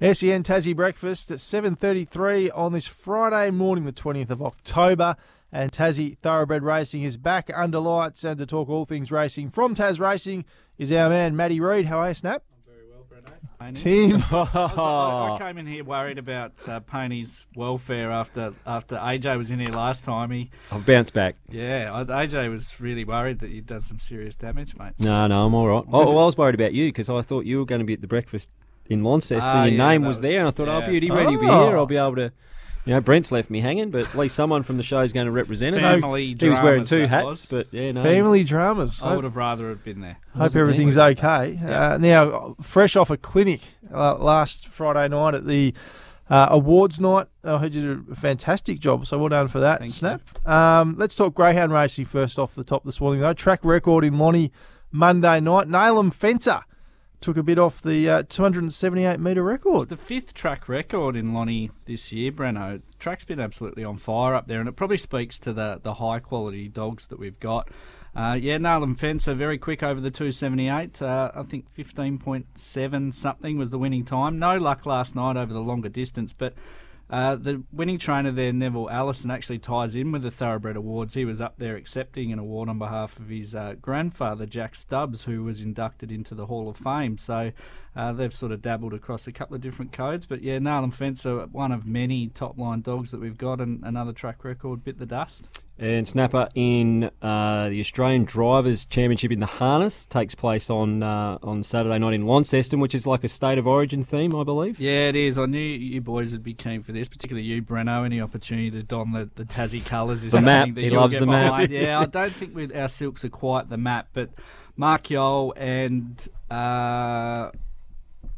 SEN Tassie Breakfast at 7.33 on this Friday morning, the 20th of October. And Tassie Thoroughbred Racing is back under lights. And to talk all things racing from Tas Racing is our man, Matty Reid. How are you, Snap? I'm very well, Breno. Team. I came in here worried about uh, Pony's welfare after after AJ was in here last time. He, I've bounced back. yeah, I- AJ was really worried that you'd done some serious damage, mate. No, no, I'm all right. Oh, well, I was worried about you because I thought you were going to be at the breakfast in Launceston. Ah, Your yeah, name was, was- there, and I thought, oh, yeah. beauty, ready, to be Oh. here. I'll be able to. You know, Brent's left me hanging, but at least someone from the show is going to represent us. Family he was wearing dramas, two hats, was. but yeah, no. Family dramas. I Hope, would have rather have been there. hope everything's there. okay. Uh, now, fresh off a clinic uh, last Friday night at the uh, awards night, I heard you did a fantastic job, so well done for that, Thank you. Snap. Um, let's talk greyhound racing first off the top this morning, though. Track record in Lonnie Monday night. Nalem Fencer took a bit off the uh, 278 metre It's record. the fifth track record in Lonnie this year, Breno. The track's been absolutely on fire up there, and it probably speaks to the, the high quality dogs that we've got. Uh, yeah, Nalem Fencer very quick over the 278. Uh, I think 15.7 something was the winning time. No luck last night over the longer distance, but uh, the winning trainer there, Neville Allison, actually ties in with the Thoroughbred Awards. He was up there accepting an award on behalf of his uh, grandfather, Jack Stubbs, who was inducted into the Hall of Fame. So uh, they've sort of dabbled across a couple of different codes. But yeah, Nalem Fencer, one of many top line dogs that we've got, and another track record bit the dust. And Snapper in uh, the Australian Drivers' Championship in the harness takes place on uh, on Saturday night in Launceston, which is like a state of origin theme, I believe. Yeah, it is. I knew you boys would be keen for this, particularly you, Breno. Any opportunity to don the, the Tassie colours is The something map. that He you'll loves get the map. behind. Yeah, I don't think with our silks are quite the map, but Mark Yole and uh,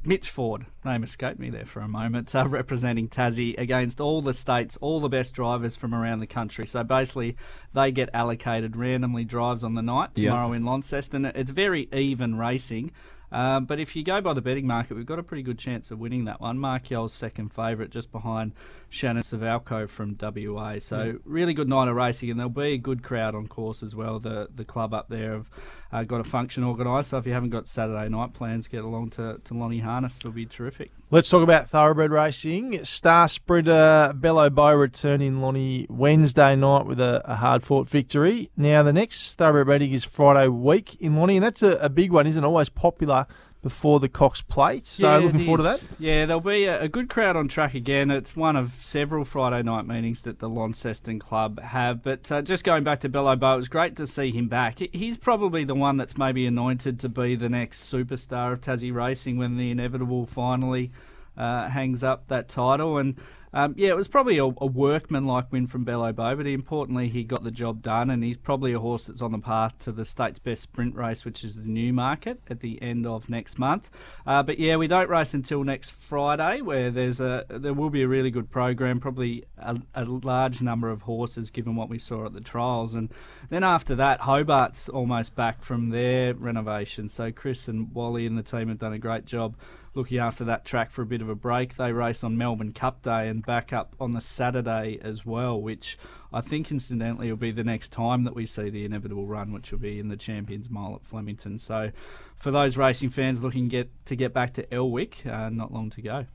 Mitch Ford, name escaped me there for a moment, uh, are representing Tassie against all the states, all the best drivers from around the country. So basically, they get allocated randomly drives on the night tomorrow in Launceston. It's very even racing. Um, but if you go by the betting market, we've got a pretty good chance of winning that one. Mark Yole's second favourite, just behind Shannon Suvaljko from WA. So really good night of racing, and there'll be a good crowd on course as well. The the club up there have uh, got a function organised, so if you haven't got Saturday night plans, get along to, to Lonnie Harness. It'll be terrific. Let's talk about thoroughbred racing. Star sprinter Bello Bow returning in Lonnie Wednesday night with a, a hard fought victory. Now, the next thoroughbred is Friday week in Lonnie, and that's a, a big one, isn't it? Always popular before the Cox Plate. So, Yeah, looking forward to that. Yeah, there'll be a, a good crowd on track again. It's one of several Friday night meetings that the Launceston Club have. But uh, just going back to Bello Bow, it was great to see him back. He's probably the one that's maybe anointed to be the next superstar of Tassie racing when the inevitable finally uh, hangs up that title. And um, yeah, it was probably a, a workman-like win from Bello Bow, but importantly, he got the job done, and he's probably a horse that's on the path to the state's best sprint race, which is the Newmarket at the end of next month. Uh, but yeah, we don't race until next Friday, where there's a there will be a really good program, probably a, a large number of horses, given what we saw at the trials, and then after that, Hobart's almost back from their renovation. So Chris and Wally and the team have done a great job looking after that track for a bit of a break. They race on Melbourne Cup Day and back up on the Saturday as well, which I think incidentally will be the next time that we see the inevitable run, which will be in the Champions Mile at Flemington. So for those racing fans looking get to get back to Elwick, uh, not long to go.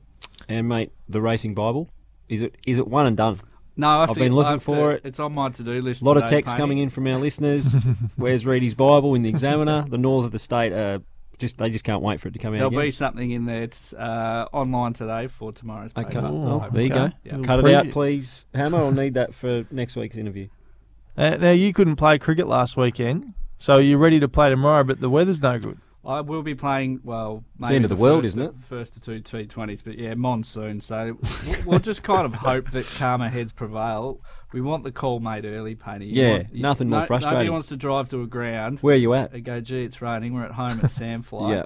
And mate, the Racing Bible is it is it one and done? No, I've been looking for to- it. It's on my to-do list. A lot of today, texts coming in from our listeners. Where's Reedy's Bible in the Examiner? The north of the state, uh, just they just can't wait for it to come out. There'll again. be something in there uh, online today for tomorrow's paper. Okay, Oh, well, there you go. Yeah. Little Cut it out, please. Hammer, I'll need that for next week's interview. Uh, now, you couldn't play cricket last weekend, so you're ready to play tomorrow, but the weather's no good. I will be playing. Well, It's the end of the world, first isn't it? First to two T20s, but yeah, monsoon. So we'll- we'll just kind of hope that calmer heads prevail. We want the call made early, Paddy. Yeah, nothing more Nobody frustrating. Nobody wants to drive to a ground Where are you at? and go, gee, it's raining. We're at home at Sandfly.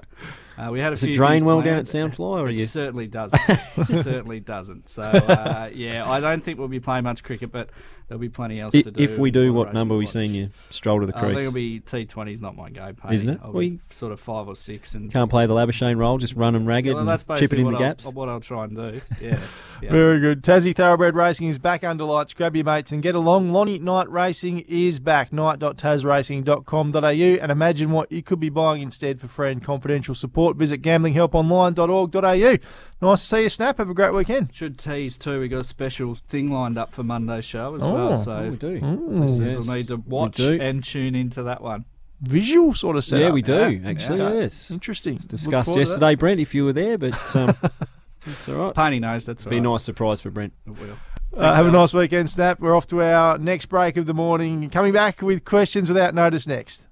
Yeah. Uh, we had a Does few it drain things well down at Sandfly, or are It you? certainly doesn't. it certainly doesn't. So uh, yeah, I don't think we'll be playing much cricket, but there'll be plenty else I- to do. If we do, what number to we watch. seeing you stroll to the crease? I think crease? it'll be T twenty's not my go, Paddy. Isn't it? I'll Well, be sort of five or six, and Can't play the Labuschagne role, just run them ragged well, that's and chip it in the I'll, gaps. what I'll try and do. Yeah, yeah. Very good. Tassie Thoroughbred Racing is back under lights. Grab your mates and get along. Lonnie Night Racing is back. night.tasracing.com.au and imagine what you could be buying instead for free and confidential support. Visit gamblinghelponline.org.au. Nice to see you, Snap. Have a great weekend. Should tease too. We got a special thing lined up for Monday's show as Oh. well. Oh, So we do. listeners Yes, will need to watch and tune into that one. Visual sort of setup. Yeah, we do, Yeah. actually, Okay. yes. Interesting. Look Discussed forward to that. yesterday, Brent, if you were there, but um, it's all right. Painey knows that's Be a nice surprise for Brent. It will. Uh, have a nice weekend, Snap. We're off to our next break of the morning. Coming back with questions without notice next.